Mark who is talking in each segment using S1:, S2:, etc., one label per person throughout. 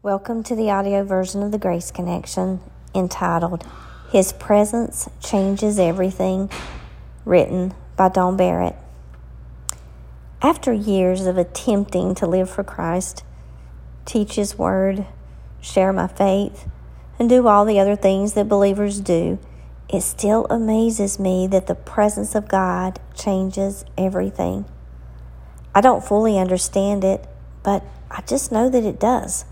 S1: Welcome to the audio version of the Grace Connection entitled His Presence Changes Everything, written by Don Barrett. After years of attempting to live for Christ, teach His Word, share my faith, and do all the other things that believers do, it still amazes me that the presence of God changes everything. I don't fully understand it, but I just know that it does.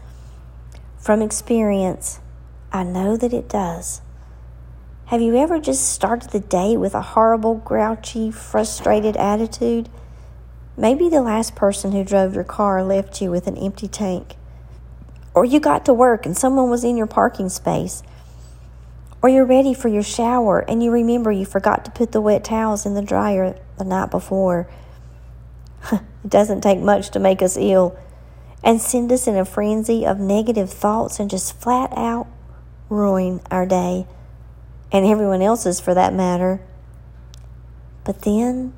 S1: From experience, I know that it does. Have you ever just started the day with a horrible, grouchy, frustrated attitude? Maybe the last person who drove your car left you with an empty tank. Or you got to work and someone was in your parking space. Or you're ready for your shower and you remember you forgot to put the wet towels in the dryer the night before. it doesn't take much to make us ill and send us in a frenzy of negative thoughts and just flat out ruin our day and everyone else's for that matter. But then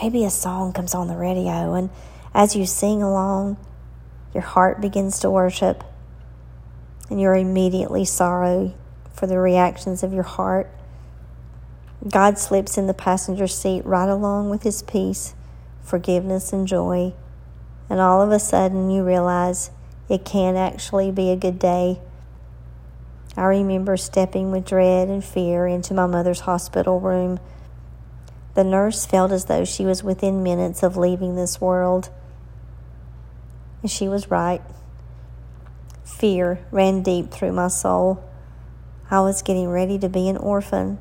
S1: maybe a song comes on the radio, and as you sing along, your heart begins to worship, and you're immediately sorry for the reactions of your heart. God slips in the passenger seat right along with his peace, forgiveness, and joy and all of a sudden you realize it can actually be a good day. I remember stepping with dread and fear into my mother's hospital room. The nurse felt as though she was within minutes of leaving this world. And she was right. Fear ran deep through my soul. I was getting ready to be an orphan.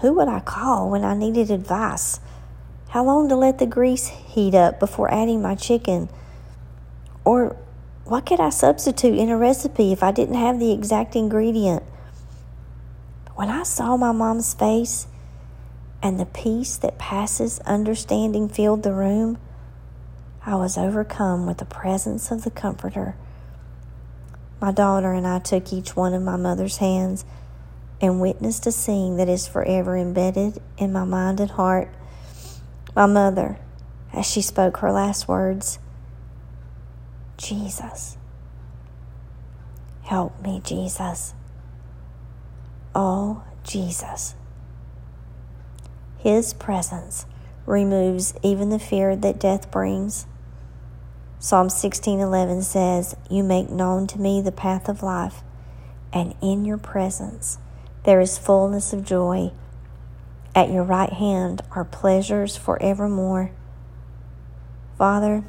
S1: Who would I call when I needed advice? How long to let the grease heat up before adding my chicken? Or what could I substitute in a recipe if I didn't have the exact ingredient? When I saw my mom's face and the peace that passes understanding filled the room, I was overcome with the presence of the Comforter. My daughter and I took each one of my mother's hands and witnessed a scene that is forever embedded in my mind and heart. My mother, as she spoke her last words, Jesus. Help me, Jesus. Oh, Jesus. His presence removes even the fear that death brings. Psalm 16:11 says, "You make known to me the path of life, and in your presence there is fullness of joy. At your right hand are pleasures forevermore." Father,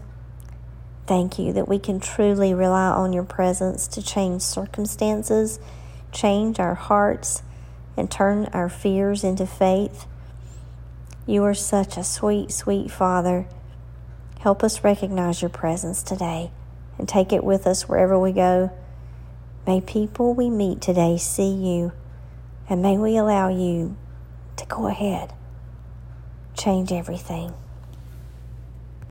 S1: Thank you that we can truly rely on your presence to change circumstances, change our hearts, and turn our fears into faith. You are such a sweet, sweet Father. Help us recognize your presence today and take it with us wherever we go. May people we meet today see you, and may we allow you to go ahead, change everything.